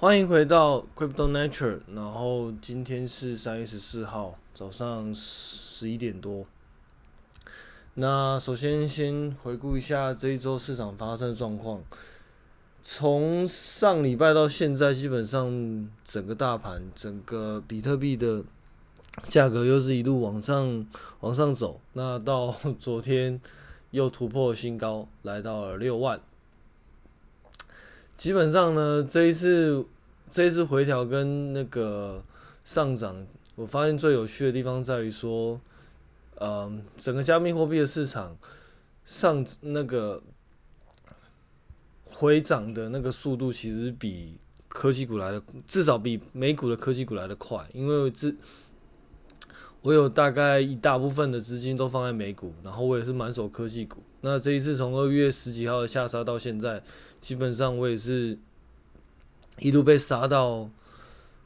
欢迎回到 Crypto Nature，然后今天是三月十四号早上十一点多。那首先先回顾一下这一周市场发生的状况。从上礼拜到现在，基本上整个大盘、整个比特币的价格又是一路往上往上走。那到昨天又突破新高，来到了六万。基本上呢，这一次这一次回调跟那个上涨，我发现最有趣的地方在于说，嗯，整个加密货币的市场上那个回涨的那个速度，其实比科技股来的，至少比美股的科技股来的快，因为这我有大概一大部分的资金都放在美股，然后我也是满手科技股。那这一次从二月十几号的下杀到现在。基本上我也是一路被杀到，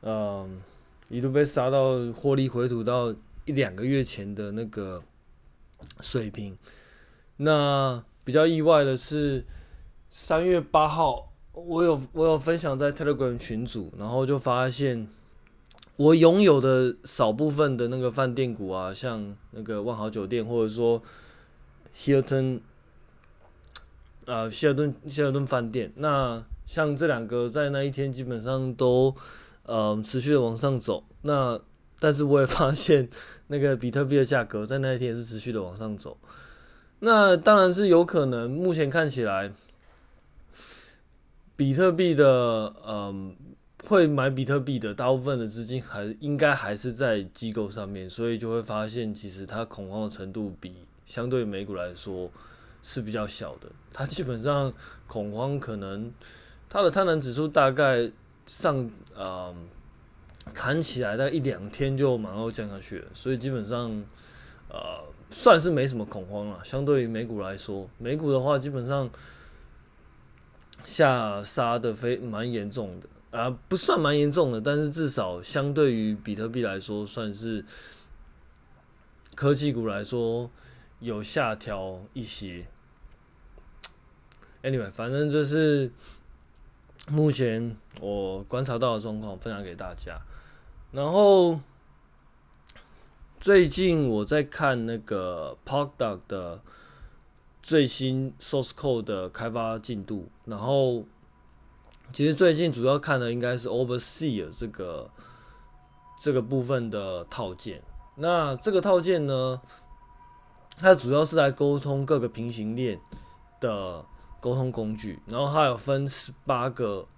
嗯，一路被杀到获利回吐到一两个月前的那个水平。那比较意外的是，三月八号我有我有分享在 Telegram 群组，然后就发现我拥有的少部分的那个饭店股啊，像那个万豪酒店或者说 Hilton。呃，希尔顿希尔顿饭店，那像这两个在那一天基本上都呃持续的往上走，那但是我也发现那个比特币的价格在那一天也是持续的往上走，那当然是有可能，目前看起来比特币的嗯会买比特币的大部分的资金还应该还是在机构上面，所以就会发现其实它恐慌的程度比相对美股来说。是比较小的，它基本上恐慌可能它的贪婪指数大概上呃弹起来大概一两天就马上降下去了，所以基本上呃算是没什么恐慌了。相对于美股来说，美股的话基本上下杀的非蛮严重的啊、不算蛮严重的，但是至少相对于比特币来说，算是科技股来说有下调一些。Anyway，反正这是目前我观察到的状况，分享给大家。然后最近我在看那个 Polkadot 的最新 Source Code 的开发进度。然后其实最近主要看的应该是 Overseer 这个这个部分的套件。那这个套件呢，它主要是来沟通各个平行链的。沟通工具，然后它有分十八个，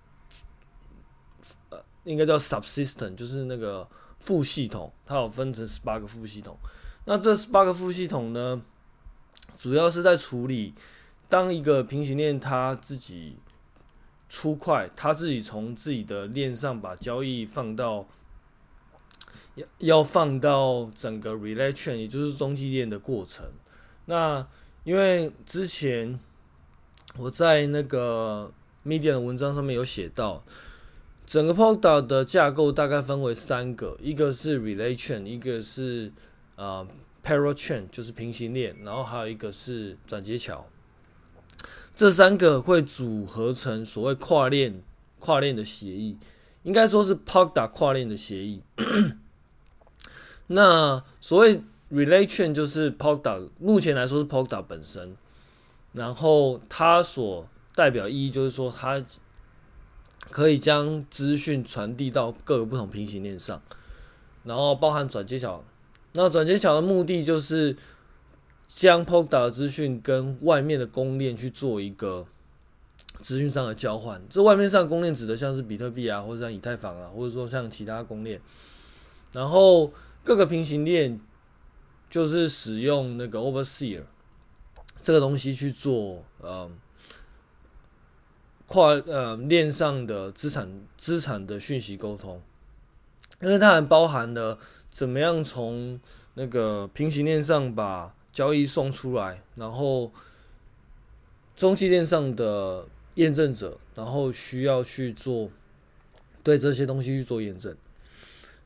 呃，应该叫 subsystem，就是那个副系统，它有分成十八个副系统。那这十八个副系统呢，主要是在处理当一个平行链它自己出块，它自己从自己的链上把交易放到要要放到整个 relay chain，也就是中继链的过程。那因为之前。我在那个 Medium 的文章上面有写到，整个 Polkadot 的架构大概分为三个，一个是 Relay Chain，一个是、呃、Parallel Chain，就是平行链，然后还有一个是转接桥。这三个会组合成所谓跨链跨链的协议，应该说是 Polkadot 跨链的协议。那所谓 Relay Chain 就是 Polkadot，目前来说是 Polkadot 本身。然后它所代表意义就是说，它可以将资讯传递到各个不同平行链上，然后包含转接桥。那转接桥的目的就是将 polka 的资讯跟外面的公链去做一个资讯上的交换。这外面上的公链指的像是比特币啊，或者像以太坊啊，或者说像其他公链。然后各个平行链就是使用那个 Overseer。这个东西去做，呃，跨呃链上的资产资产的讯息沟通，因为它还包含了怎么样从那个平行链上把交易送出来，然后中继链上的验证者，然后需要去做对这些东西去做验证，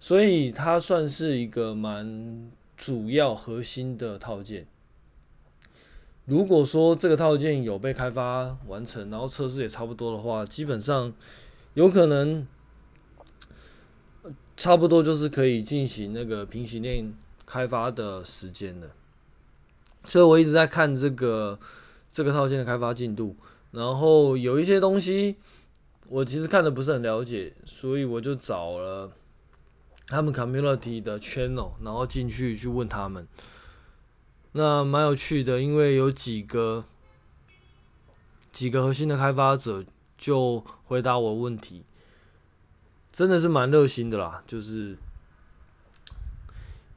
所以它算是一个蛮主要核心的套件。如果说这个套件有被开发完成，然后测试也差不多的话，基本上有可能差不多就是可以进行那个平行链开发的时间了。所以我一直在看这个这个套件的开发进度，然后有一些东西我其实看的不是很了解，所以我就找了他们 community 的 channel，然后进去去问他们。那蛮有趣的，因为有几个几个核心的开发者就回答我问题，真的是蛮热心的啦。就是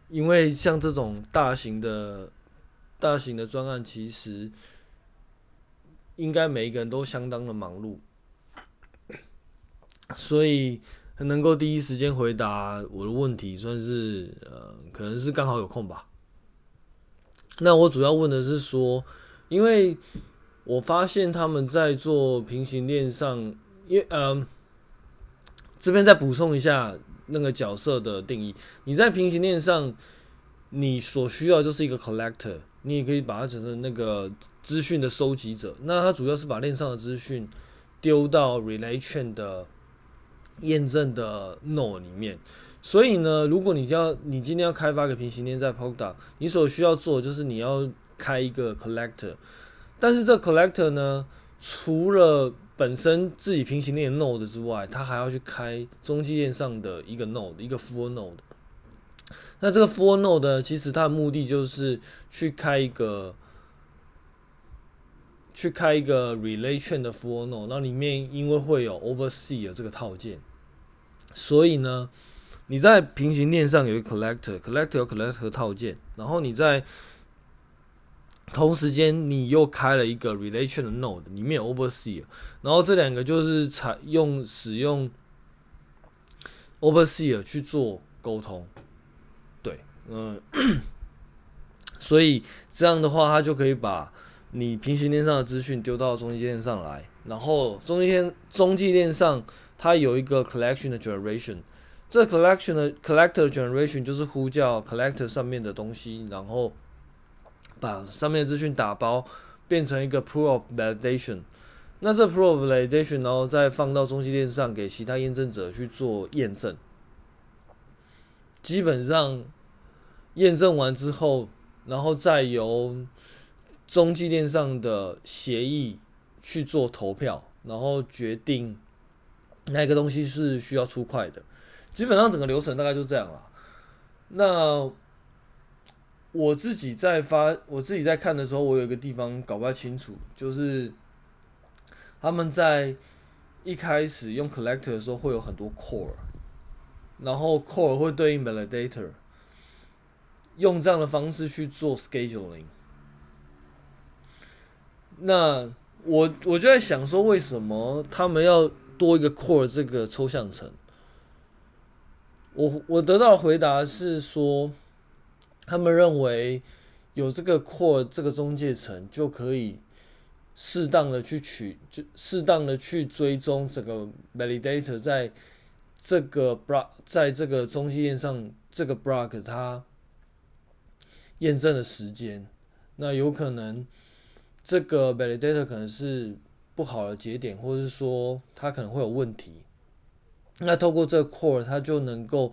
因为像这种大型的。大型的专案其实应该每一个人都相当的忙碌，所以能够第一时间回答我的问题，算是呃，可能是刚好有空吧。那我主要问的是说，因为我发现他们在做平行链上，因为呃，这边再补充一下那个角色的定义，你在平行链上，你所需要就是一个 collector。你也可以把它整成那个资讯的收集者，那它主要是把链上的资讯丢到 relay chain 的验证的 node 里面。所以呢，如果你要你今天要开发个平行链在 POD，你所需要做就是你要开一个 collector。但是这 collector 呢，除了本身自己平行链 node 之外，它还要去开中继链上的一个 node，一个 full node。那这个 full node 呢，其实它的目的就是去开一个，去开一个 relay chain 的 full node。那里面因为会有 oversee 的这个套件，所以呢，你在平行链上有一个 collector，collector 有 collector 套件，然后你在同时间你又开了一个 relay chain 的 node，里面有 overseer，然后这两个就是采用使用 overseer 去做沟通。对嗯，所以这样的话，它就可以把你平行链上的资讯丢到中继链上来，然后中继链中继链上它有一个 collection 的 generation，这 collection 的 collector generation 就是呼叫 collector 上面的东西，然后把上面的资讯打包变成一个 proof validation 那这 proof of validation 然后再放到中继链上给其他验证者去做验证，基本上。验证完之后，然后再由中继链上的协议去做投票，然后决定哪个东西是需要出块的。基本上整个流程大概就这样了。那我自己在发，我自己在看的时候，我有一个地方搞不太清楚，就是他们在一开始用 collector 的时候会有很多 core，然后 core 会对应 validator。用这样的方式去做 scheduling，那我我就在想说，为什么他们要多一个 core 这个抽象层？我我得到的回答是说，他们认为有这个 core 这个中介层就可以适当的去取，就适当的去追踪这个 validator 在这个 block 在这个中继链上这个 block 它。验证的时间，那有可能这个 validator 可能是不好的节点，或者是说它可能会有问题。那透过这个 core，它就能够，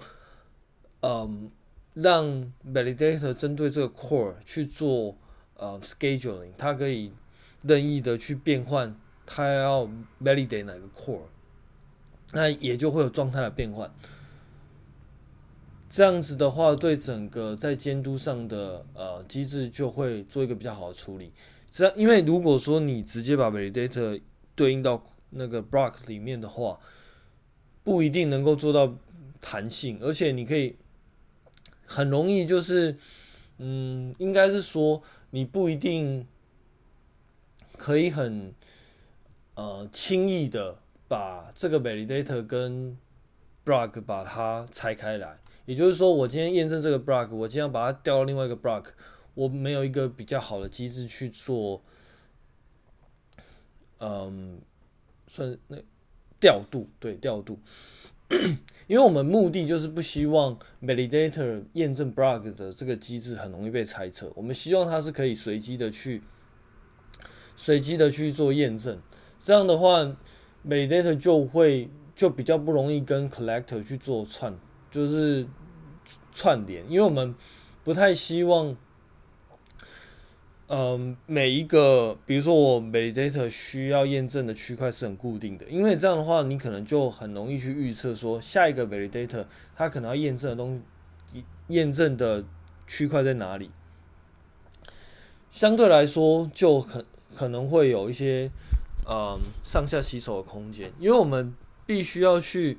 嗯，让 validator 针对这个 core 去做呃 scheduling，它可以任意的去变换它要 validate 哪个 core，那也就会有状态的变换。这样子的话，对整个在监督上的呃机制就会做一个比较好的处理。这样，因为如果说你直接把 validator 对应到那个 block 里面的话，不一定能够做到弹性，而且你可以很容易就是，嗯，应该是说你不一定可以很呃轻易的把这个 validator 跟 block 把它拆开来。也就是说，我今天验证这个 block，我今天把它调到另外一个 block，我没有一个比较好的机制去做，嗯，算那调度，对，调度。因为我们目的就是不希望 validator 验证 block 的这个机制很容易被猜测，我们希望它是可以随机的去随机的去做验证，这样的话，validator 就会就比较不容易跟 collector 去做串。就是串联，因为我们不太希望。嗯，每一个，比如说我 validator 需要验证的区块是很固定的，因为这样的话，你可能就很容易去预测说下一个 validator 它可能要验证的东西，验证的区块在哪里。相对来说，就可可能会有一些嗯上下洗手的空间，因为我们必须要去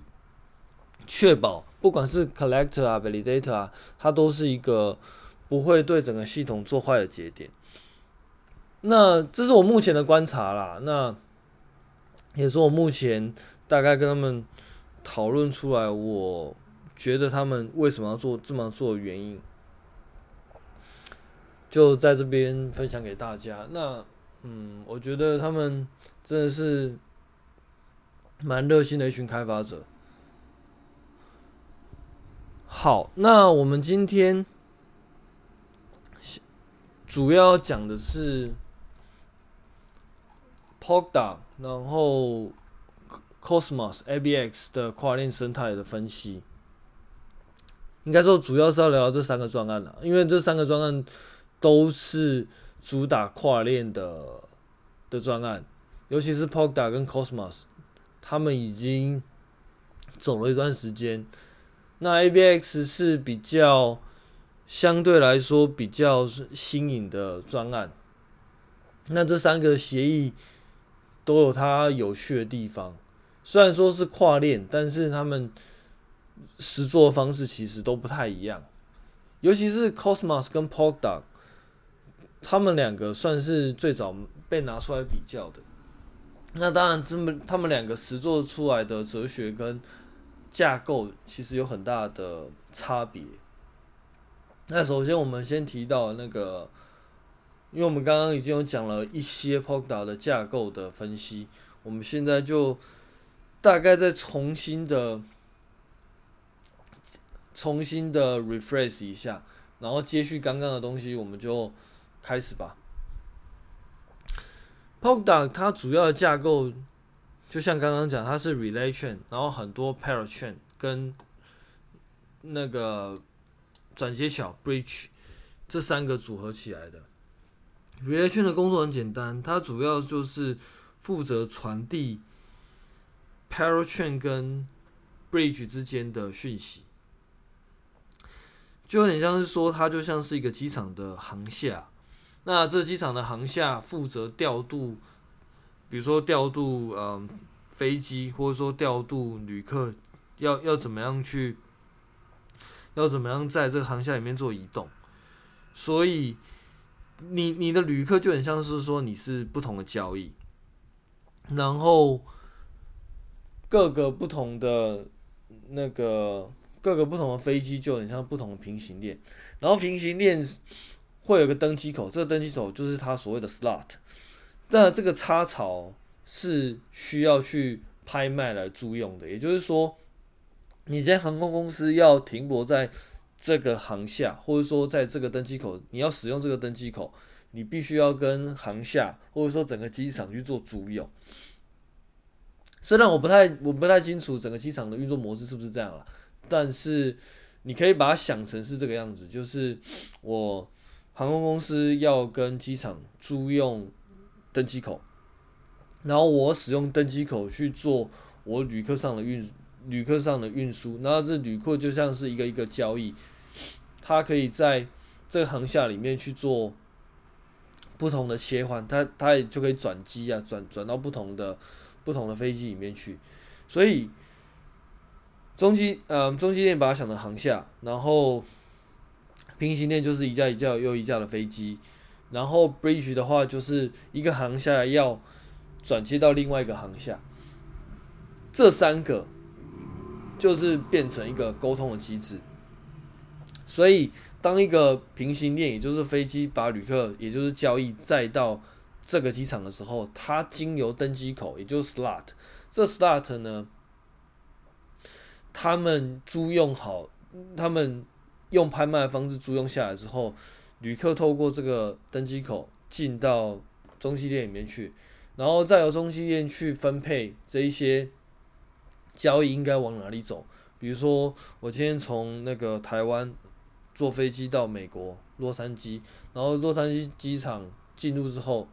确保，不管是 collector 啊 validator 啊，它都是一个不会对整个系统做坏的节点。那这是我目前的观察啦，那也是我目前大概跟他们讨论出来，我觉得他们为什么要做这么做的原因，就在这边分享给大家。那嗯，我觉得他们真的是蛮热心的一群开发者。好，那我们今天主要讲的是。Polka，然后 Cosmos、ABX 的跨链生态的分析，应该说主要是要聊这三个专案了，因为这三个专案都是主打跨链的的专案，尤其是 Polka 跟 Cosmos，他们已经走了一段时间，那 ABX 是比较相对来说比较新颖的专案，那这三个协议。都有它有趣的地方，虽然说是跨链，但是他们实作的方式其实都不太一样。尤其是 Cosmos 跟 Polkadot，他们两个算是最早被拿出来比较的。那当然，这么他们两个实作出来的哲学跟架构其实有很大的差别。那首先，我们先提到那个。因为我们刚刚已经有讲了一些 p o k a d o t 的架构的分析，我们现在就大概再重新的、重新的 refresh 一下，然后接续刚刚的东西，我们就开始吧。p o k a d o t 它主要的架构，就像刚刚讲，它是 relation，然后很多 parachain 跟那个转接桥 bridge 这三个组合起来的。Relay 圈的工作很简单，它主要就是负责传递 Parachain 跟 Bridge 之间的讯息，就有点像是说，它就像是一个机场的航厦。那这机场的航厦负责调度，比如说调度嗯飞机，或者说调度旅客，要要怎么样去，要怎么样在这个航厦里面做移动，所以。你你的旅客就很像是说你是不同的交易，然后各个不同的那个各个不同的飞机就很像不同的平行链，然后平行链会有个登机口，这个登机口就是它所谓的 slot，那这个插槽是需要去拍卖来租用的，也就是说，你在航空公司要停泊在。这个航厦，或者说在这个登机口，你要使用这个登机口，你必须要跟航厦，或者说整个机场去做租用。虽然我不太我不太清楚整个机场的运作模式是不是这样了，但是你可以把它想成是这个样子，就是我航空公司要跟机场租用登机口，然后我使用登机口去做我旅客上的运旅客上的运输，然后这旅客就像是一个一个交易。它可以在这个航厦里面去做不同的切换，它它也就可以转机啊，转转到不同的不同的飞机里面去。所以中继呃中继链把它想成航下，然后平行链就是一架一架又一架的飞机，然后 bridge 的话就是一个航下要转接到另外一个航下，这三个就是变成一个沟通的机制。所以，当一个平行链，也就是飞机把旅客，也就是交易载到这个机场的时候，它经由登机口，也就是 slot，这 slot 呢，他们租用好，他们用拍卖方式租用下来之后，旅客透过这个登机口进到中继链里面去，然后再由中继链去分配这一些交易应该往哪里走，比如说我今天从那个台湾坐飞机到美国洛杉矶，然后洛杉矶机场进入之后，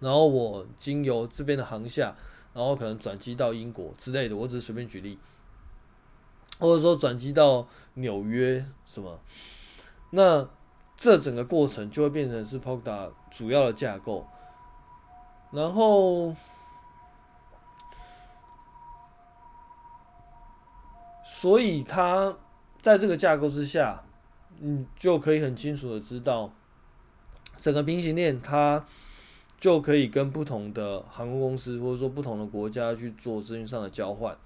然后我经由这边的航厦，然后可能转机到英国之类的，我只是随便举例，或者说转机到纽约什么，那这整个过程就会变成是 p o k a 主要的架构，然后，所以它在这个架构之下，你就可以很清楚的知道整个平行链它。就可以跟不同的航空公司或者说不同的国家去做资讯上的交换。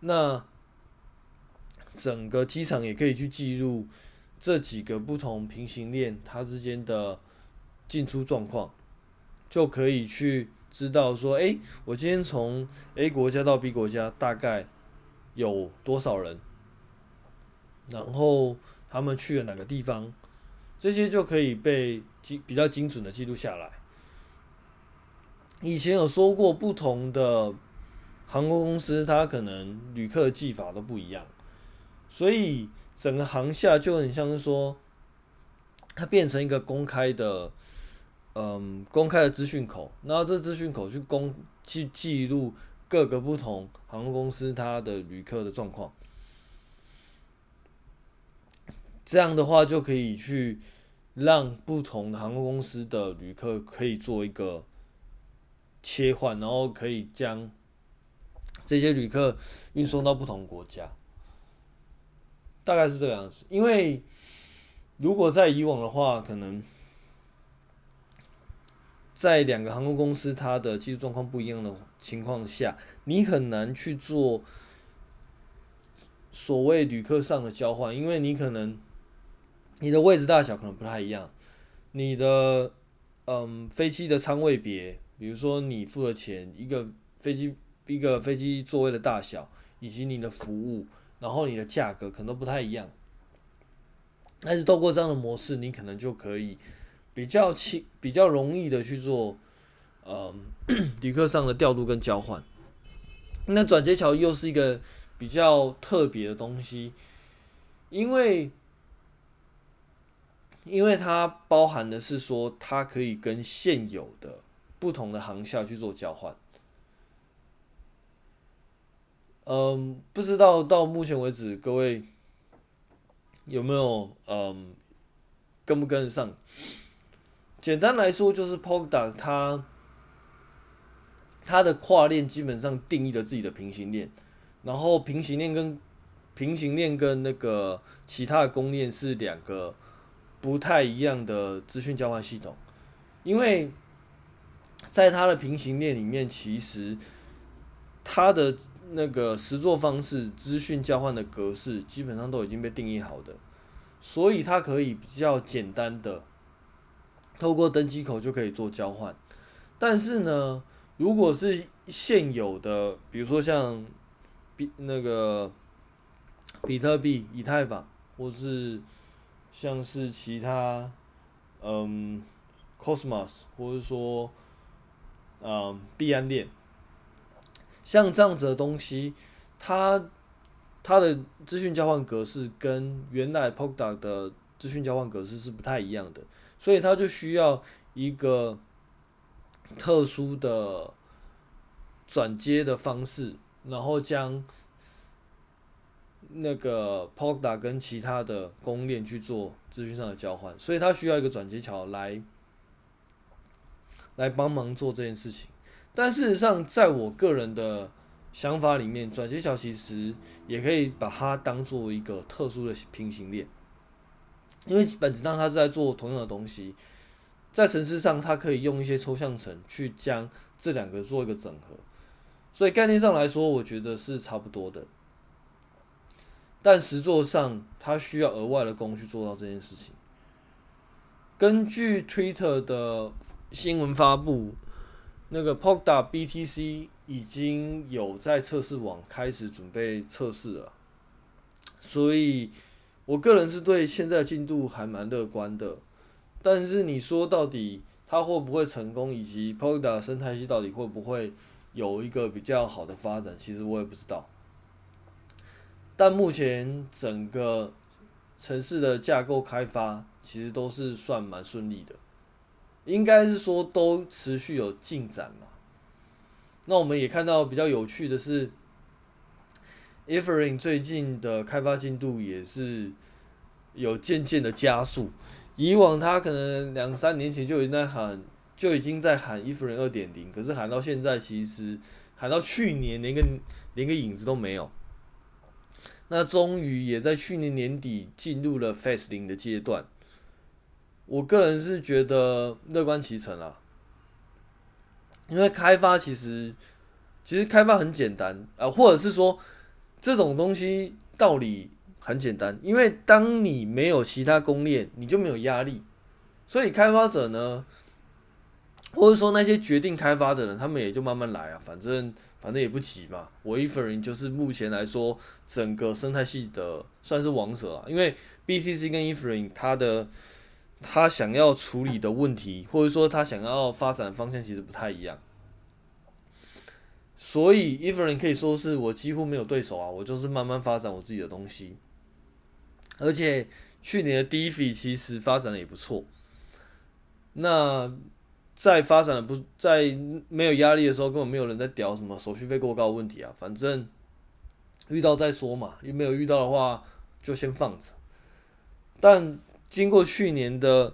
那整个机场也可以去记录这几个不同平行链它之间的进出状况，就可以去知道说，哎，我今天从 A 国家到 B 国家大概有多少人，然后他们去了哪个地方，这些就可以被精比较精准的记录下来。以前有说过，不同的航空公司，它可能旅客的记法都不一样，所以整个航厦就很像是说，它变成一个公开的，嗯，公开的资讯口，然后这资讯口去公去记录各个不同航空公司它的旅客的状况，这样的话就可以去让不同的航空公司的旅客可以做一个。切换，然后可以将这些旅客运送到不同国家，大概是这个样子。因为如果在以往的话，可能在两个航空公司它的技术状况不一样的情况下，你很难去做所谓旅客上的交换，因为你可能你的位置大小可能不太一样，你的嗯飞机的舱位别。比如说，你付的钱，一个飞机一个飞机座位的大小，以及你的服务，然后你的价格可能都不太一样。但是透过这样的模式，你可能就可以比较轻、比较容易的去做，嗯，旅客上的调度跟交换。那转接桥又是一个比较特别的东西，因为。因为它包含的是说，它可以跟现有的。不同的航校去做交换，嗯，不知道到目前为止各位有没有嗯跟不跟得上？简单来说，就是 Polkadot 它它的跨链基本上定义了自己的平行链，然后平行链跟平行链跟那个其他的公链是两个不太一样的资讯交换系统，因为。在它的平行链里面，其实它的那个实作方式、资讯交换的格式，基本上都已经被定义好的，所以它可以比较简单的透过登机口就可以做交换。但是呢，如果是现有的，比如说像比那个比特币、以太坊，或是像是其他嗯 Cosmos，或者说嗯，币安链，像这样子的东西，它它的资讯交换格式跟原来 Polkadot 的资讯交换格式是不太一样的，所以它就需要一个特殊的转接的方式，然后将那个 Polkadot 跟其他的公链去做资讯上的交换，所以它需要一个转接桥来。来帮忙做这件事情，但事实上，在我个人的想法里面，转接桥其实也可以把它当做一个特殊的平行链，因为本质上它是在做同样的东西，在城市上它可以用一些抽象层去将这两个做一个整合，所以概念上来说，我觉得是差不多的，但实作上它需要额外的工去做到这件事情。根据 Twitter 的。新闻发布，那个 Pokda BTC 已经有在测试网开始准备测试了，所以我个人是对现在进度还蛮乐观的。但是你说到底它会不会成功，以及 Polkadot 生态系到底会不会有一个比较好的发展，其实我也不知道。但目前整个城市的架构开发其实都是算蛮顺利的，应该是说都持续有进展嘛。那我们也看到比较有趣的是，Ethereum 最近的开发进度也是有渐渐的加速。以往他可能两三年前就已经在喊，就已经在喊 Ethereum 二点零，可是喊到现在，其实喊到去年连个连个影子都没有。那终于也在去年年底进入了 Phase 零的阶段。我个人是觉得乐观其成啊，因为开发其实其实开发很简单啊，或者是说这种东西道理。很简单，因为当你没有其他公链，你就没有压力，所以开发者呢，或者说那些决定开发的人，他们也就慢慢来啊，反正反正也不急嘛。我 Ethereum 就是目前来说整个生态系的算是王者啊，因为 BTC 跟 Ethereum 它的它想要处理的问题，或者说他想要发展方向其实不太一样，所以 Ethereum 可以说是我几乎没有对手啊，我就是慢慢发展我自己的东西。而且去年的 DeFi 其实发展的也不错。那在发展的不在没有压力的时候，根本没有人在屌什么手续费过高的问题啊。反正遇到再说嘛，有没有遇到的话就先放着。但经过去年的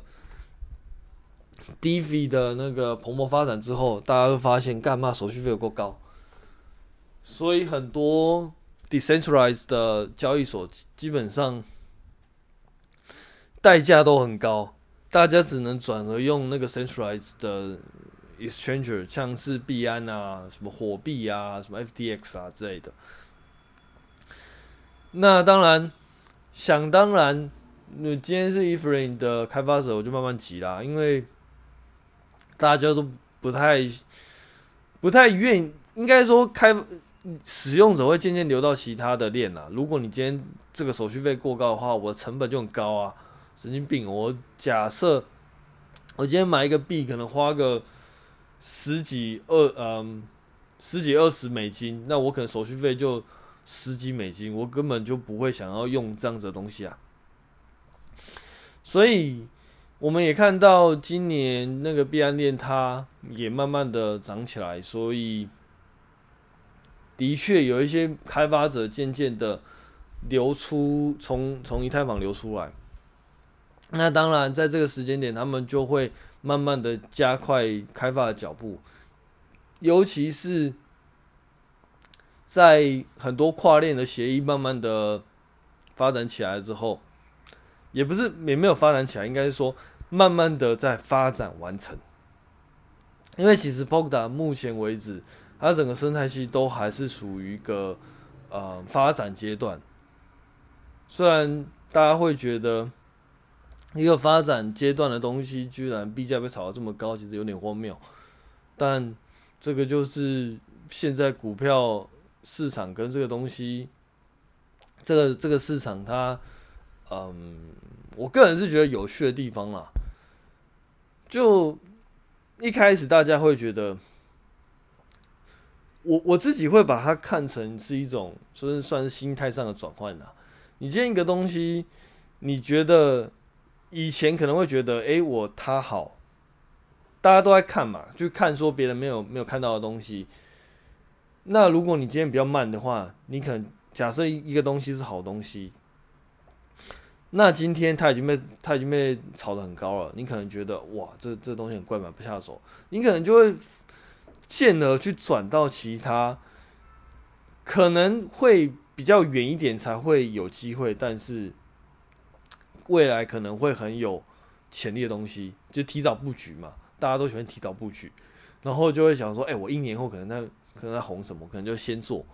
DeFi 的那个蓬勃发展之后，大家会发现干嘛手续费有够高，所以很多 Decentralized 的交易所基本上。代价都很高，大家只能转而用那个 centralized 的 exchange，像是币安啊、什么火币啊、什么 FTX 啊之类的。那当然，想当然，那今天是 Ethereum 的开发者，我就慢慢急啦，因为大家都不太、不太愿意，应该说开使用者会渐渐流到其他的链啦。如果你今天这个手续费过高的话，我的成本就很高啊。神经病！我假设我今天买一个币，可能花个十几二嗯十几二十美金，那我可能手续费就十几美金，我根本就不会想要用这样子的东西啊。所以我们也看到今年那个币安链它也慢慢的涨起来，所以的确有一些开发者渐渐的流出，从从以太坊流出来。那当然，在这个时间点，他们就会慢慢的加快开发的脚步，尤其是在很多跨链的协议慢慢的发展起来之后，也不是也没有发展起来，应该是说慢慢的在发展完成。因为其实 Polkadot 目前为止，它整个生态系都还是处于一个呃发展阶段，虽然大家会觉得。一个发展阶段的东西，居然币价被炒到这么高，其实有点荒谬。但这个就是现在股票市场跟这个东西，这个这个市场它，嗯，我个人是觉得有趣的地方啦。就一开始大家会觉得，我我自己会把它看成是一种，就是算是心态上的转换啦。你见一个东西，你觉得。以前可能会觉得，哎、我他好，大家都在看嘛，就看说别人没有没有看到的东西。那如果你今天比较慢的话，你可能假设一个东西是好东西，那今天它已经被它已经被炒得很高了，你可能觉得哇，这这东西很怪，买不下手，你可能就会进而去转到其他，可能会比较远一点才会有机会，但是。未来可能会很有潜力的东西，就提早布局嘛。大家都喜欢提早布局，然后就会想说：“哎、我一年后可能在可能在红什么，可能就先做。”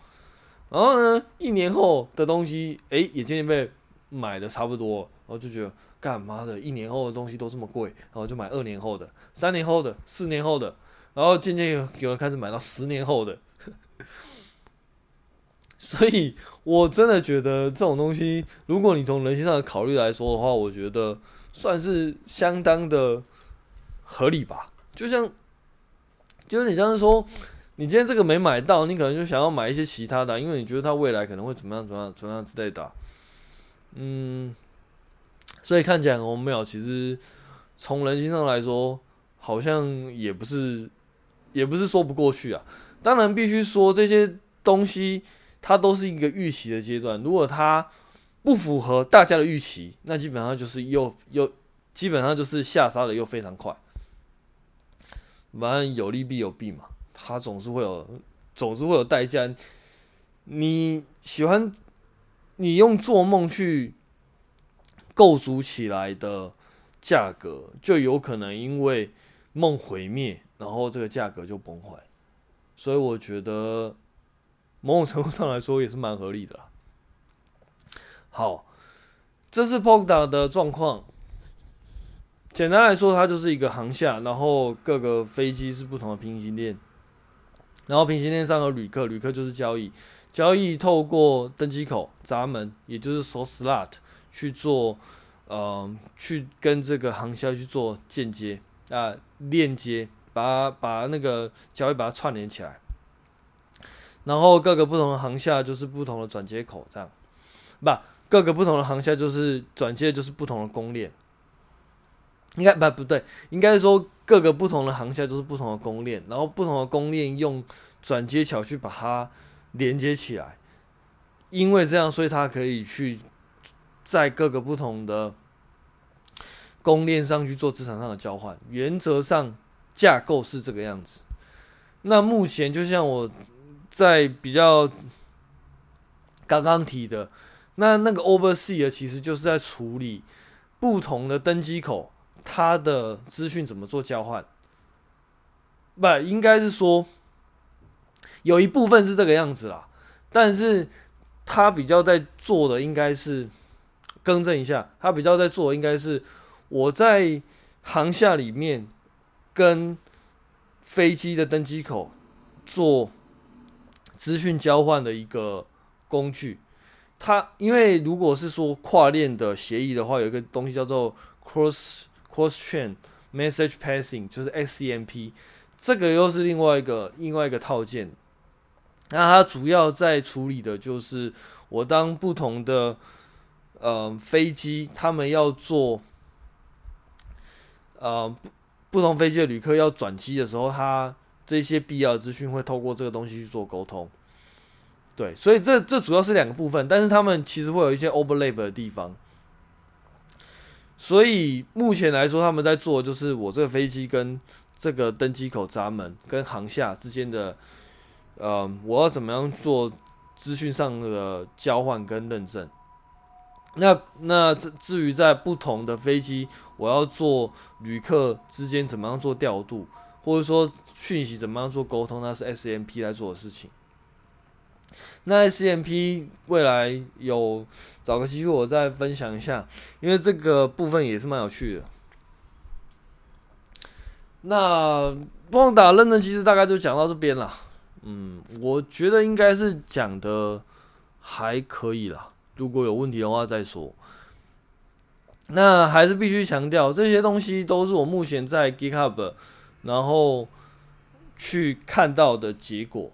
然后呢，一年后的东西，哎、也渐渐被买的差不多，然后就觉得干嘛的？一年后的东西都这么贵，然后就买二年后的、三年后的、四年后的，然后渐渐有人开始买到十年后的。所以，我真的觉得这种东西，如果你从人性上的考虑来说的话，我觉得算是相当的合理吧。就像，就是你像是说，你今天这个没买到，你可能就想要买一些其他的，因为你觉得它未来可能会怎么样怎么样怎么样之类的。嗯，所以看起来很荒谬。其实从人性上来说，好像也不是，也不是说不过去啊。当然必须说这些东西，它都是一个预期的阶段。如果它不符合大家的预期，那基本上就是又又基本上就是下杀的又非常快。反正有利必有弊嘛，它总是会有，总是会有代价。你喜欢你用做梦去构筑起来的价格，就有可能因为梦毁灭，然后这个价格就崩坏。所以我觉得某种程度上来说也是蛮合理的。好，这是 Polka 的状况。简单来说，它就是一个航厦，然后各个飞机是不同的平行链，然后平行链上有旅客，旅客就是交易，交易透过登机口闸门，也就是 SOL slot 去做，呃，去跟这个航厦去做间接啊链接，把把那个交易把它串联起来，然后各个不同的航下就是不同的转接口，这样，不。各个不同的航下就是转接，就是不同的公链。应该不不对，应该是说各个不同的航下就是不同的公链，然后不同的公链用转接桥去把它连接起来。因为这样，所以它可以去在各个不同的公链上去做资产上的交换。原则上架构是这个样子。那目前就像我在比较刚刚提的。那那个 overseer 其实就是在处理不同的登机口，它的资讯怎么做交换？不，应该是说有一部分是这个样子啦，但是他比较在做的应该是更正一下，他比较在做的应该是我在航厦里面跟飞机的登机口做资讯交换的一个工具。它因为如果是说跨链的协议的话，有一个东西叫做 cross cross chain message passing，就是 XCMP，这个又是另外一个另外一个套件。那它主要在处理的就是我当不同的呃飞机，他们要做呃不不同飞机的旅客要转机的时候，它这些必要资讯会透过这个东西去做沟通。对，所以这这主要是两个部分，但是他们其实会有一些 overlap 的地方。所以目前来说，他们在做就是我这个飞机跟这个登机口闸门跟航厦之间的，呃，我要怎么样做资讯上的交换跟认证。那那至至于在不同的飞机，我要做旅客之间怎么样做调度，或者说讯息怎么样做沟通，那是 S M P 来做的事情。那 S M P 未来有找个机会我再分享一下，因为这个部分也是蛮有趣的。那邦达认证其实大概就讲到这边了，嗯，我觉得应该是讲的还可以了，如果有问题的话再说。那还是必须强调，这些东西都是我目前在 GitHub 然后去看到的结果。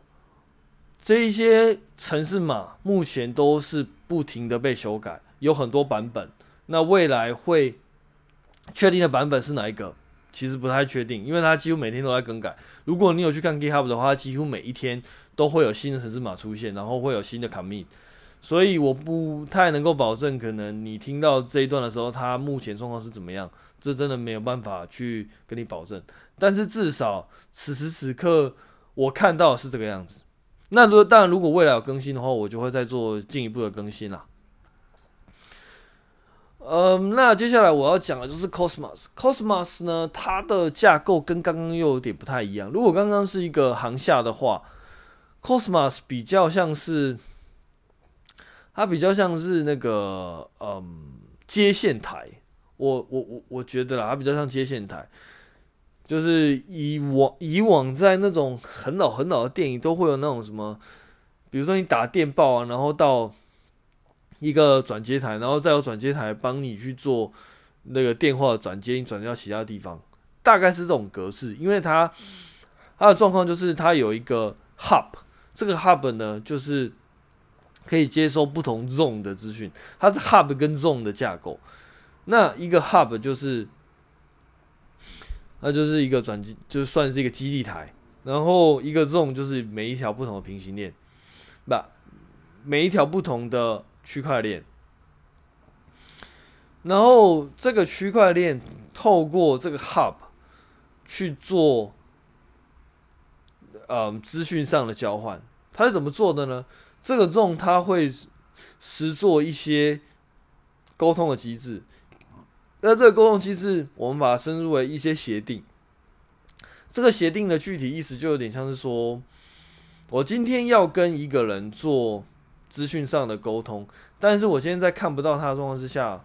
这一些城市码目前都是不停的被修改，有很多版本。那未来会确定的版本是哪一个？其实不太确定，因为它几乎每天都在更改。如果你有去看 GitHub 的话，几乎每一天都会有新的城市码出现，然后会有新的 commit。所以我不太能够保证，可能你听到这一段的时候，它目前状况是怎么样？这真的没有办法去跟你保证。但是至少此时此刻，我看到是这个样子。那如果当然，如果未来有更新的话，我就会再做进一步的更新啦。嗯，那接下来我要讲的就是 Cosmos。Cosmos 呢，它的架构跟刚刚又有点不太一样。如果刚刚是一个行下的话，Cosmos 比较像是，它比较像是那个嗯接线台。我我我我觉得啦，它比较像接线台。就是以往以往在那种很老很老的电影都会有那种什么，比如说你打电报啊，然后到一个转接台，然后再有转接台帮你去做那个电话的转接，你转接到其他地方，大概是这种格式。因为它它的状况就是它有一个 hub，这个 hub 呢就是可以接收不同 zone 的资讯，它是 hub 跟 zone 的架构。那一个 hub 就是，那就是一个转机，就算是一个基地台。然后一个 zone 就是每一条不同的平行链，不，每一条不同的区块链。然后这个区块链透过这个 hub 去做，嗯，资讯上的交换。它是怎么做的呢？这个 zone 它会实做一些沟通的机制。那这个沟通机制，我们把它称之为一些协定。这个协定的具体意思就有点像是说，我今天要跟一个人做资讯上的沟通，但是我今天在看不到他的状况之下，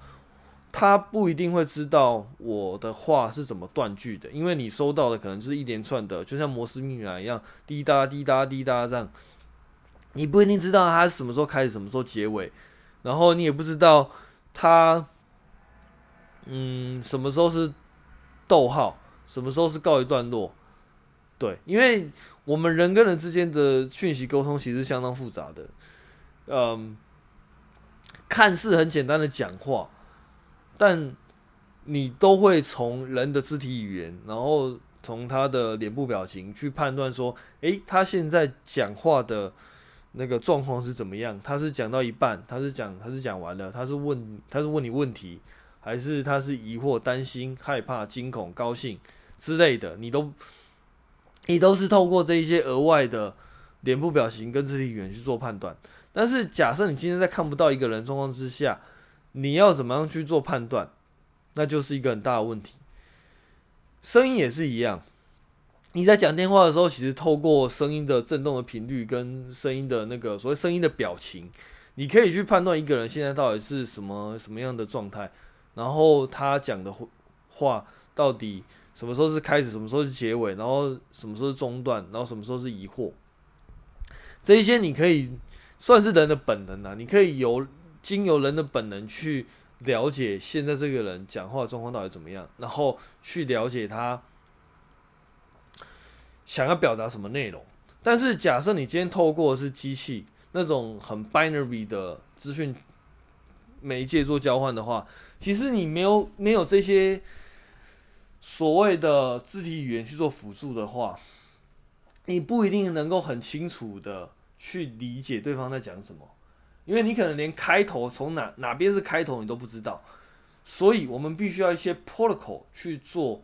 他不一定会知道我的话是怎么断句的，因为你收到的可能就是一连串的，就像摩斯密码一样，滴答滴答滴答这样，你不一定知道他什么时候开始，什么时候结尾，然后你也不知道他。嗯，什么时候是逗号？什么时候是告一段落？对，因为我们人跟人之间的讯息沟通其实相当复杂的。嗯，看似很简单的讲话，但你都会从人的肢体语言，然后从他的脸部表情去判断说，诶，他现在讲话的那个状况是怎么样？他是讲到一半，他是讲，他是讲完了，他是问，他是问你问题。还是他是疑惑、担心、害怕、惊恐、高兴之类的，你都你都是透过这一些额外的脸部表情跟肢体语言去做判断。但是假设你今天在看不到一个人状况之下，你要怎么样去做判断？那就是一个很大的问题。声音也是一样，你在讲电话的时候，其实透过声音的震动的频率跟声音的那个所谓声音的表情，你可以去判断一个人现在到底是什么什么样的状态。然后他讲的话到底什么时候是开始，什么时候是结尾，然后什么时候是中断，然后什么时候是疑惑，这一些你可以算是人的本能啊，你可以由经由人的本能去了解现在这个人讲话状况到底怎么样，然后去了解他想要表达什么内容。但是假设你今天透过的是机器那种很 binary 的资讯媒介做交换的话，其实你没有没有这些所谓的肢体语言去做辅助的话，你不一定能够很清楚的去理解对方在讲什么，因为你可能连开头从哪哪边是开头你都不知道，所以我们必须要一些 protocol 去做，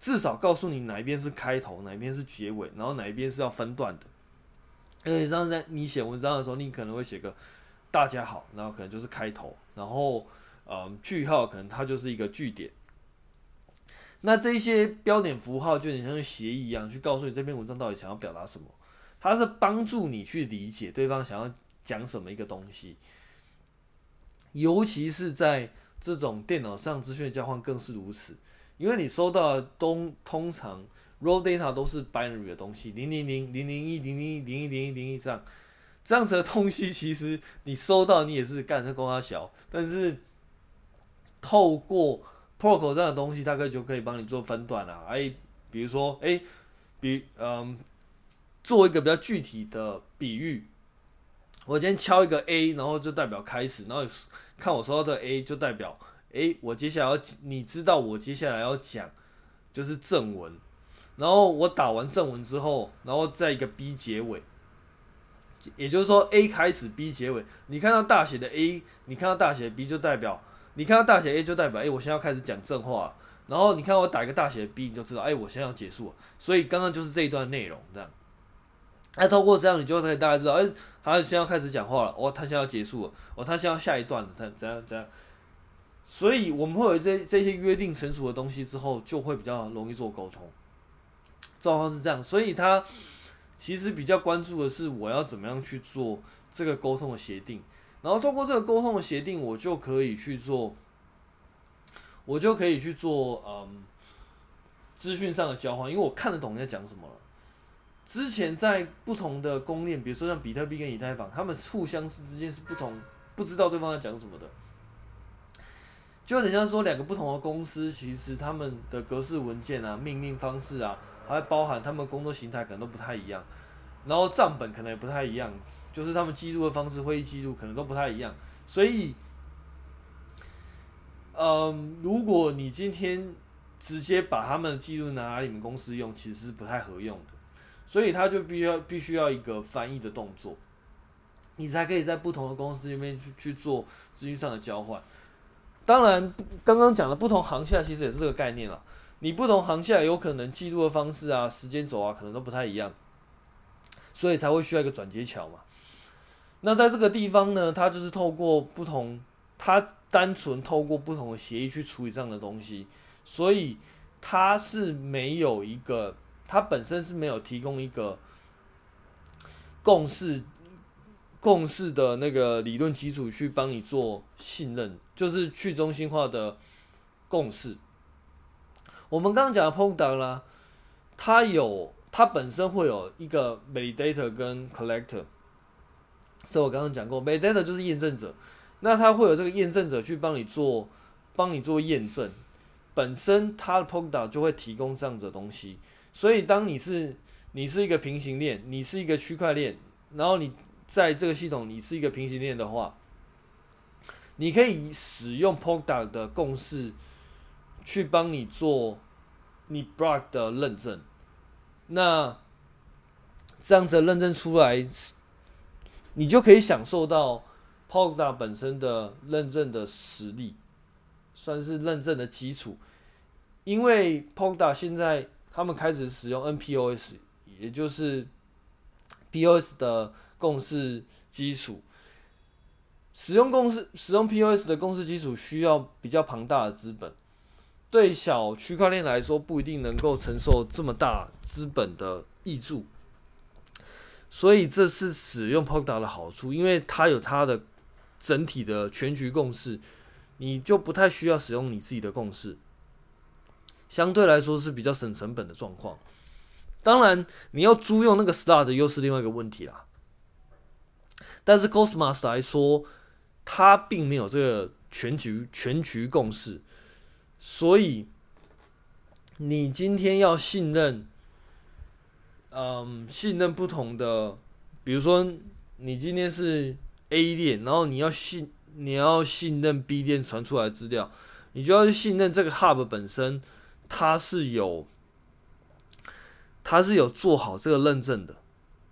至少告诉你哪一边是开头，哪一边是结尾，然后哪一边是要分段的。因为像在你写文章的时候，你可能会写个大家好，然后可能就是开头，然后。嗯，句号可能它就是一个句点，那这些标点符号就有点像协议一样，去告诉你这篇文章到底想要表达什么。它是帮助你去理解对方想要讲什么一个东西，尤其是在这种电脑上资讯交换更是如此，因为你收到的东通常 raw data 都是 binary 的东西，零零零零零一零零一零一零一零一这样，这样子的东西其实你收到你也是干这功它小，但是。透过 Proc 这样的东西，大概就可以帮你做分段了。哎，比如说，哎，比嗯，做一个比较具体的比喻，我今天敲一个 A，然后就代表开始，然后看我收到的 A 就代表，哎，我接下来要，你知道我接下来要讲就是正文，然后我打完正文之后，然后再一个 B 结尾，也就是说 A 开始 B 结尾，你看到大写的 A，你看到大写的 B 就代表。你看到大写 A 就代表，哎、我现在要开始讲正话。然后你看我打一个大写 B，你就知道，哎、我现在要结束了。所以刚刚就是这一段内容，这样。那透过这样，你就可以大概知道，哎、他现在要开始讲话了，哦，他现在要结束了，哦，他现在要下一段了，怎怎样怎样。所以我们会有这这些约定成熟的东西之后，就会比较容易做沟通。状况是这样，所以他其实比较关注的是我要怎么样去做这个沟通的协定。然后通过这个沟通的协定，我就可以去做，我就可以去做嗯资讯上的交换，因为我看得懂你在讲什么了。之前在不同的公链，比如说像比特币跟以太坊，他们互相是之间是不同，不知道对方在讲什么的，就有点像说两个不同的公司，其实他们的格式文件啊、命令方式啊，还包含他们工作形态可能都不太一样，然后账本可能也不太一样，就是他们记录的方式、会议记录可能都不太一样，所以，嗯，如果你今天直接把他们的记录拿来你们公司用，其实是不太合用的，所以他就必须要必须要一个翻译的动作，你才可以在不同的公司里面去去做资讯上的交换。当然，刚刚讲的不同行下其实也是这个概念了。你不同行下有可能记录的方式啊、时间轴啊，可能都不太一样，所以才会需要一个转接桥嘛。那在这个地方呢，它就是透过不同，它单纯透过不同的协议去处理这样的东西，所以它是没有一个，它本身是没有提供一个共识。共识的那个理论基础去帮你做信任，就是去中心化的共识。我们刚刚讲的 Polkadot 啦，它有它本身会有一个 validator 跟 collector，这我刚刚讲过，validator 就是验证者，那它会有这个验证者去帮你做帮你做验证，本身它的 Polkadot 就会提供这样子的东西。所以当你是你是一个平行链，你是一个区块链，然后你。在这个系统，你是一个平行链的话，你可以使用 Polkadot 的共识去帮你做你 block 的认证。那这样子认证出来，你就可以享受到 polka 本身的认证的实力，算是认证的基础。因为 polka 现在他们开始使用 NPOS，也就是 POS 的。共识基础，使用共识使用 POS 的共识基础需要比较庞大的资本，对小区块链来说不一定能够承受这么大资本的挹注，所以这是使用 Polkadot 的好处，因为它有它的整体的全局共识，你就不太需要使用你自己的共识，相对来说是比较省成本的状况。当然，你要租用那个 Star 的又是另外一个问题啦。但是 Cosmos 来说，它并没有这个全局全局共识，所以你今天要信任，嗯，信任不同的，比如说你今天是 A 链，然后你要信你要信任 B 链传出来资料，你就要去信任这个 Hub 本身，它是有它是有做好这个认证的，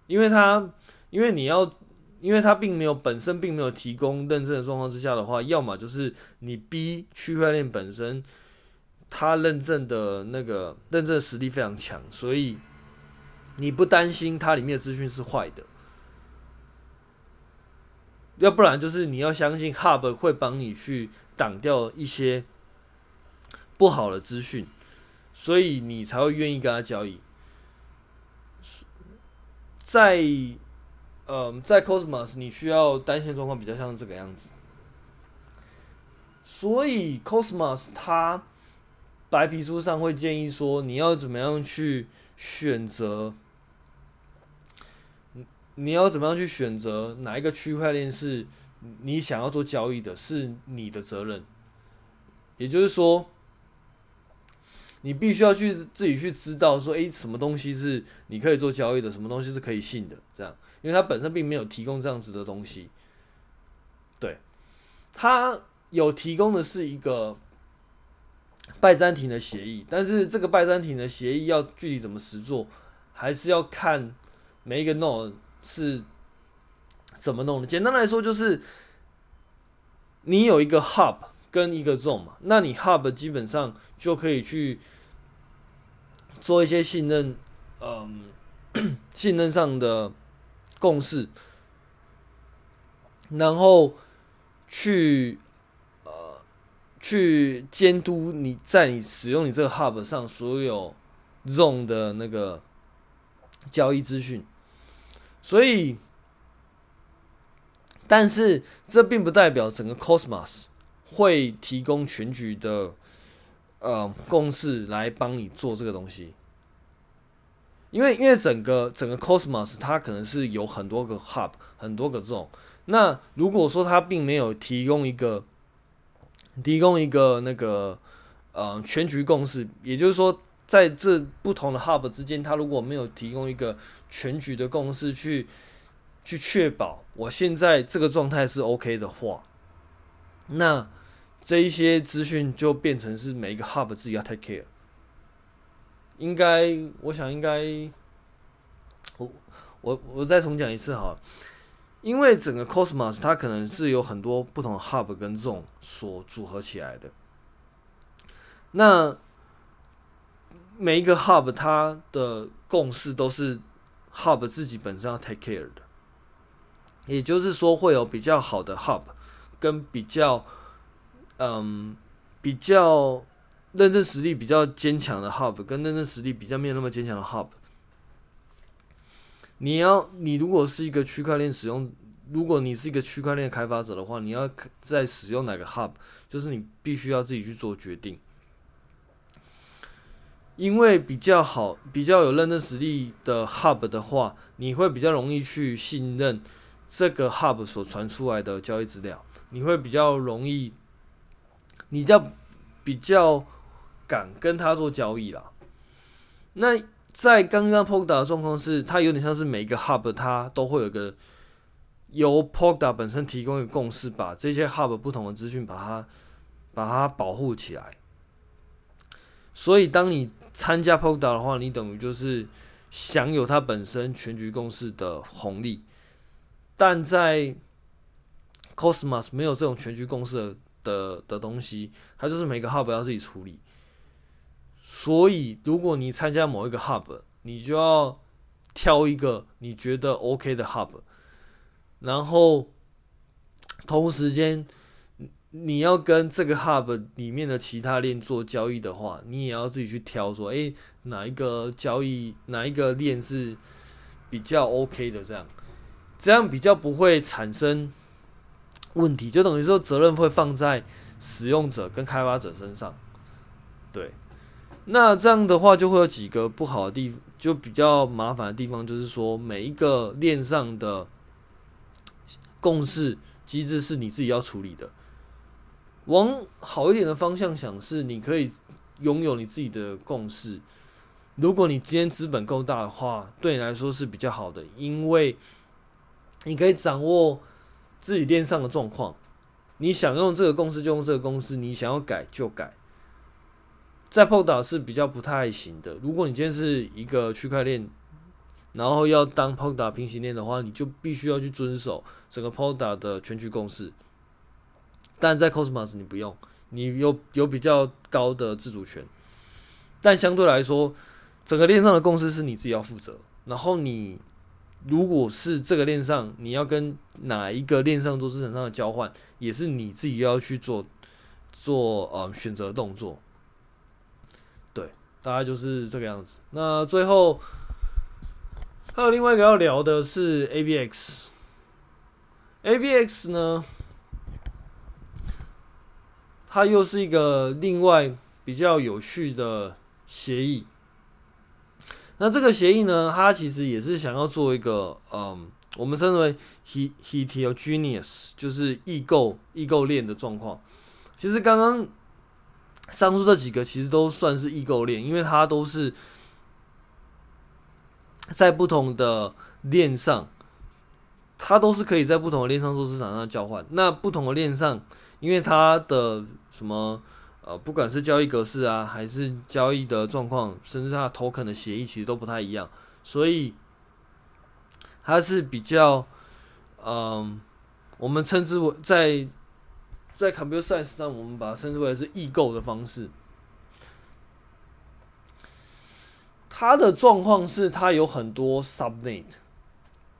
因为它因为你要。因为它并没有本身并没有提供认证的状况之下的话，要么就是你 B 区块链本身它认证的那个认证实力非常强，所以你不担心它里面的资讯是坏的；要不然就是你要相信 Hub 会帮你去挡掉一些不好的资讯，所以你才会愿意跟他交易。在嗯，在 Cosmos 你需要担心状况比较像这个样子，所以 Cosmos 它白皮书上会建议说，你要怎么样去选择，你要怎么样去选择哪一个区块链是你想要做交易的，是你的责任，也就是说，你必须要去自己去知道说，诶，什么东西是你可以做交易的，什么东西是可以信的，这样。因为它本身并没有提供这样子的东西，对，它有提供的是一个拜占庭的协议，但是这个拜占庭的协议要具体怎么实做，还是要看每一个 node 是怎么弄的。简单来说，就是你有一个 hub 跟一个 zone 嘛，那你 hub 基本上就可以去做一些信任，嗯，信任上的。共识，然后去呃去监督你在你使用你这个 hub 上所有 zone 的那个交易资讯，所以，但是这并不代表整个 Cosmos 会提供全局的呃共识来帮你做这个东西。因为因为整个整个 Cosmos 它可能是有很多个 Hub 很多个这种，那如果说它并没有提供一个提供一个那个呃全局共识，也就是说在这不同的 hub 之间，它如果没有提供一个全局的共识去去确保我现在这个状态是 OK 的话，那这一些资讯就变成是每一个 hub 自己要 take care。应该，我想应该，我我我再重讲一次哈，因为整个 Cosmos 它可能是有很多不同 hub 跟这种所组合起来的，那每一个 hub 它的共识都是 hub 自己本身要 take care 的，也就是说会有比较好的 hub 跟比较嗯比较。认证实力比较坚强的 Hub 跟认证实力比较没有那么坚强的 Hub，你要你如果是一个区块链使用，如果你是一个区块链开发者的话，你要在使用哪个 Hub，就是你必须要自己去做决定。因为比较好、比较有认证实力的 Hub 的话，你会比较容易去信任这个 Hub 所传出来的交易资料，你会比较容易，你要比较。敢跟他做交易啦。那在刚刚 Polka 的状况是，它有点像是每一个 Hub 它都会有个由 Polka 本身提供一个共识，把这些 Hub 不同的资讯把它把它保护起来。所以当你参加 Polkadot 的话，你等于就是享有它本身全局共识的红利。但在 Cosmos 没有这种全局共识的，的东西，它就是每个 Hub 要自己处理。所以，如果你参加某一个 hub，你就要挑一个你觉得 OK 的 hub，然后同时间你要跟这个 hub 里面的其他链做交易的话，你也要自己去挑说，诶，哪一个交易哪一个链是比较 OK 的，这样这样比较不会产生问题，就等于说责任会放在使用者跟开发者身上，对。那这样的话，就会有几个不好的地，就比较麻烦的地方，就是说每一个链上的共识机制是你自己要处理的。往好一点的方向想，是你可以拥有你自己的共识。如果你今天资本够大的话，对你来说是比较好的，因为你可以掌握自己链上的状况。你想用这个共识就用这个共识，你想要改就改。在 POD 是比较不太行的。如果你今天是一个区块链，然后要当 POD 平行链的话，你就必须要去遵守整个 POD 的全局共识。但在 Cosmos 你不用，你有有比较高的自主权。但相对来说，整个链上的共识是你自己要负责。然后你如果是这个链上，你要跟哪一个链上做资产上的交换，也是你自己要去做做呃选择动作。对大概就是这个样子。那最后还有另外一个要聊的是 ABX，ABX 呢，它又是一个另外比较有趣的协议。那这个协议呢，它其实也是想要做一个，嗯，我们称为 heterogeneous，就是异构异构链的状况。其实刚刚。上述这几个其实都算是异构链，因为它都是在不同的链上，它都是可以在不同的链上做市场上交换。那不同的链上，因为它的什么呃，不管是交易格式啊，还是交易的状况，甚至它 token 的协议，其实都不太一样，所以它是比较嗯、我们称之为在。在 Computer Science 上，我们把它称之为是异构的方式。它的状况是，它有很多 Subnet，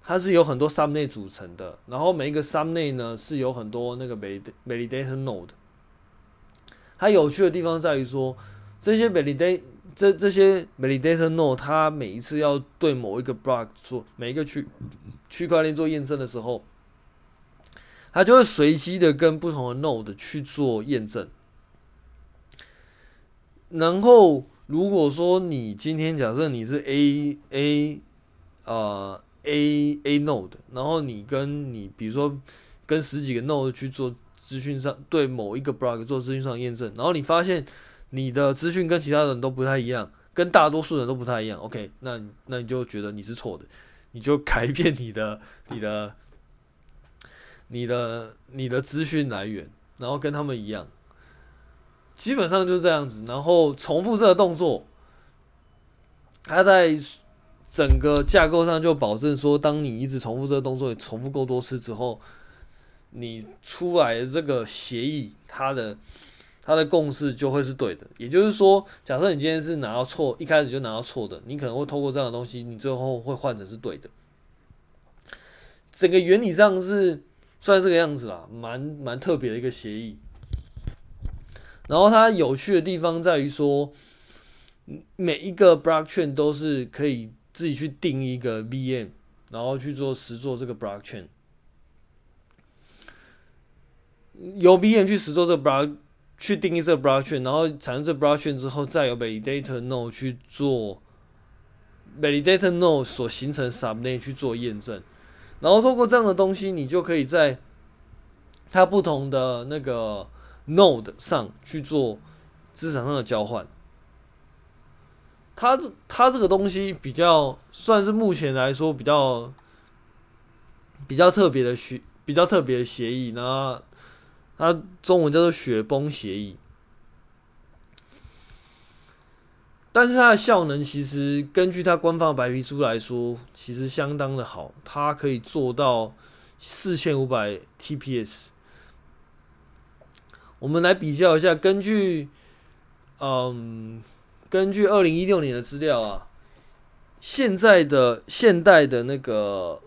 它是有很多 Subnet 组成的。然后每一个 Subnet 呢，是有很多那个 Validator Node。它有趣的地方在于说，这些 Validate 这这些 Validator Node，它每一次要对某一个 Block 做每一个区区块链做验证的时候。它就会随机的跟不同的 node 去做验证，然后如果说你今天假设你是 A A 呃 A A node，然后你跟你比如说跟十几个 node 去做资讯上对某一个 block 做资讯上验证，然后你发现你的资讯跟其他人都不太一样，跟大多数人都不太一样。OK，那那你就觉得你是错的，你就改变你的你的你的你的资讯来源，然后跟他们一样，基本上就是这样子。然后重复这个动作，他在整个架构上就保证说，当你一直重复这个动作，重复够多次之后，你出来的这个协议，它的。它的共识就会是对的，也就是说，假设你今天是拿到错，一开始就拿到错的，你可能会透过这样的东西，你最后会换成是对的。整个原理上是算这个样子啦，蛮蛮特别的一个协议。然后它有趣的地方在于说，每一个 blockchain 都是可以自己去定一个 VM，然后去做实做这个 blockchain，由 VM 去实做这个 block。去定义这个 blockchain，然后产生这 blockchain 之后，再由 validator node 去做 validator node 所形成 subnet 去做验证，然后通过这样的东西，你就可以在它不同的那个 node 上去做资产上的交换。它这它这个东西比较算是目前来说比较比较特别的协比较特别的协议，那。它中文叫做雪崩协议，但是它的效能其实根据它官方白皮书来说，其实相当的好，它可以做到四千五百 TPS。我们来比较一下，根据嗯，根据二零一六年的资料啊，现在的现代的那个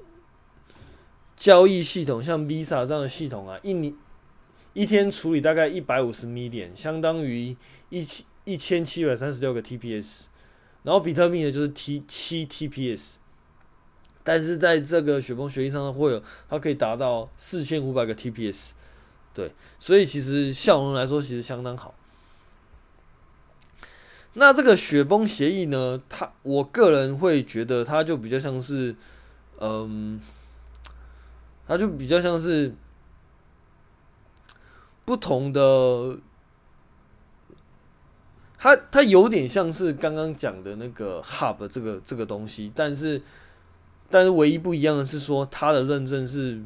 交易系统，像 Visa 这样的系统啊，一年。一天处理大概一百五十 million，相当于一千一千七百三十六个 TPS，然后比特币呢就是 T 七 TPS，但是在这个雪崩协议上呢，会有它可以达到四千五百个 TPS，对，所以其实效能来说其实相当好。那这个雪崩协议呢，它我个人会觉得它就比较像是，嗯，它就比较像是。不同的，它它有点像是刚刚讲的那个 Hub 这个这个东西，但是但是唯一不一样的是说，它的认证是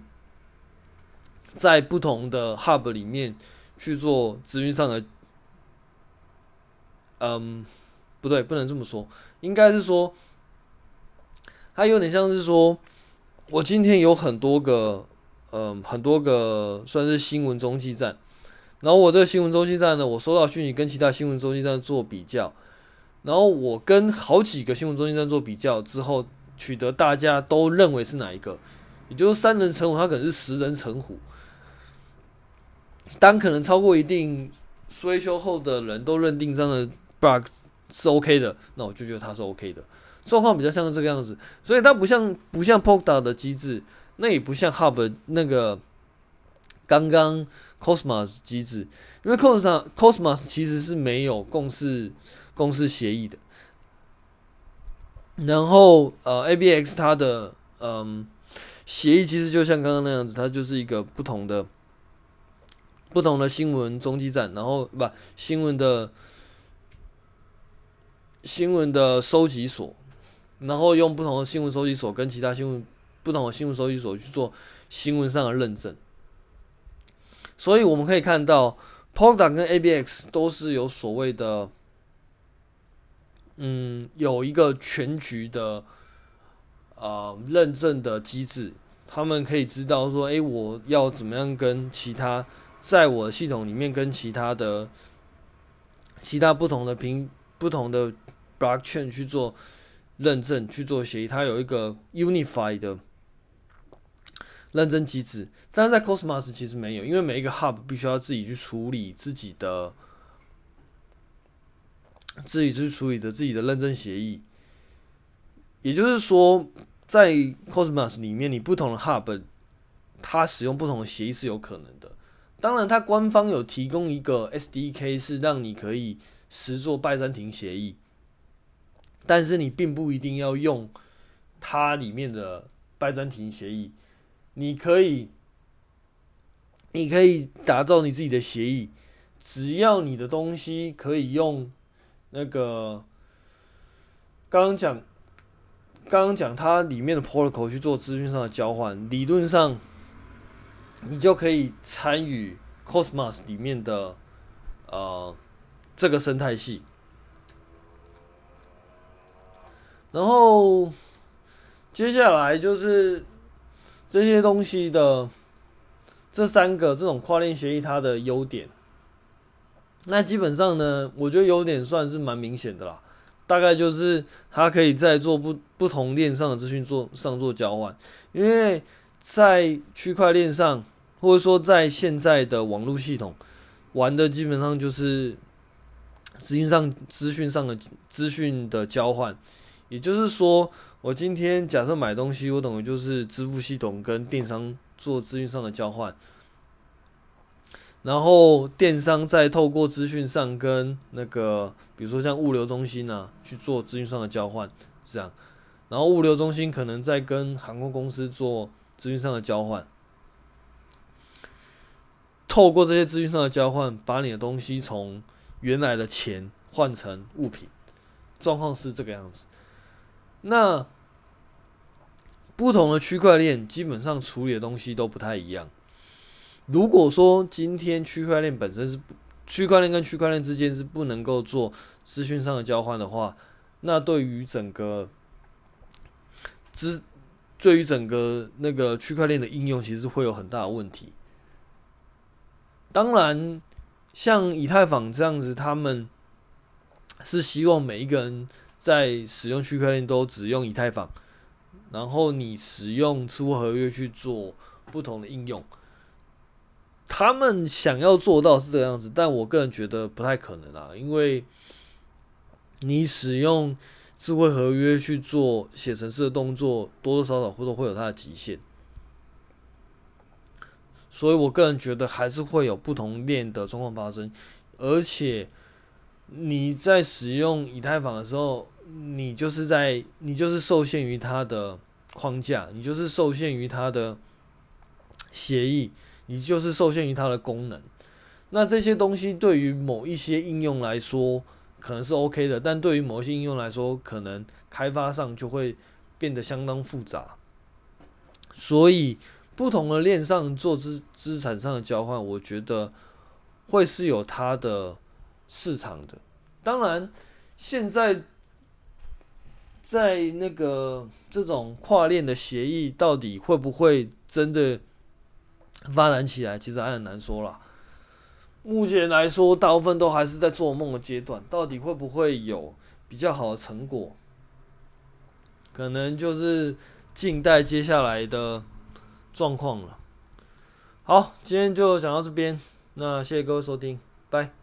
在不同的 Hub 里面去做资讯上的，嗯，不对，不能这么说，应该是说，它有点像是说，我今天有很多个，嗯，很多个算是新闻中继站。然后我这个新闻中继站呢，我收到讯息跟其他新闻中继站做比较，然后我跟好几个新闻中继站做比较之后，取得大家都认为是哪一个，也就是三人成虎，它可能是十人成虎。当可能超过一定追修后的人都认定这样的 bug 是 OK 的，那我就觉得它是 OK 的。状况比较像是这个样子，所以它不像不像 Polkadot 的机制，那也不像 Hub 那个刚刚。Cosmos 机制，因为 Cosmos Cosmos 其实是没有共识共识协议的。然后呃，ABX 它的嗯协议其实就像刚刚那样子，它就是一个不同的不同的新闻中继站，然后不新闻的新闻的收集所，然后用不同的新闻收集所跟其他新闻不同的新闻收集所去做新闻上的认证。所以我们可以看到，Polda 跟 ABX 都是有所谓的，嗯，有一个全局的，呃，认证的机制。他们可以知道说，诶，我要怎么样跟其他，在我的系统里面跟其他的，其他不同的平不同的 rock 券去做认证，去做协议。它有一个 unified 的。认证机制，但是在 Cosmos 其实没有，因为每一个 Hub 必须要自己去处理自己的，自己去处理的自己的认证协议。也就是说，在 Cosmos 里面，你不同的 Hub，它使用不同的协议是有可能的。当然，它官方有提供一个 SDK，是让你可以实作拜占庭协议，但是你并不一定要用它里面的拜占庭协议。你可以，你可以打造你自己的协议，只要你的东西可以用那个刚刚讲，刚刚讲它里面的 protocol 去做资讯上的交换，理论上你就可以参与 Cosmos 里面的呃这个生态系。然后接下来就是这些东西的这三个这种跨链协议它的优点。那基本上呢，我觉得优点算是蛮明显的啦。大概就是它可以在做不不同链上的资讯做上做交换，因为在区块链上，或者说在现在的网络系统玩的基本上就是资讯上资讯上的资讯的交换。也就是说，我今天假设买东西，我等于就是支付系统跟电商做资讯上的交换，然后电商再透过资讯上跟那个，比如说像物流中心啊去做资讯上的交换，这样，然后物流中心可能再跟航空公司做资讯上的交换，透过这些资讯上的交换，把你的东西从原来的钱换成物品，状况是这个样子。那不同的区块链基本上处理的东西都不太一样。如果说今天区块链本身是区块链跟区块链之间是不能够做资讯上的交换的话，那对于整个资对于整个那个区块链的应用，其实会有很大的问题。当然，像以太坊这样子，他们是希望每一个人。在使用区块链都只用以太坊，然后你使用支付合约去做不同的应用，他们想要做到是这个样子，但我个人觉得不太可能啊，因为你使用智慧合约去做写程式的动作，多多少少或者会有它的极限，所以我个人觉得还是会有不同链的状况发生，而且你在使用以太坊的时候。你就是在，你就是受限于它的框架，你就是受限于它的协议，你就是受限于它的功能。那这些东西对于某一些应用来说可能是 OK 的，但对于某些应用来说，可能开发上就会变得相当复杂。所以，不同的链上做资资产上的交换，我觉得会是有它的市场的。当然，现在。在那个这种跨链的协议，到底会不会真的发展起来？其实还很难说啦。目前来说，大部分都还是在做梦的阶段。到底会不会有比较好的成果？可能就是静待接下来的状况了。好，今天就讲到这边。那谢谢各位收听，拜。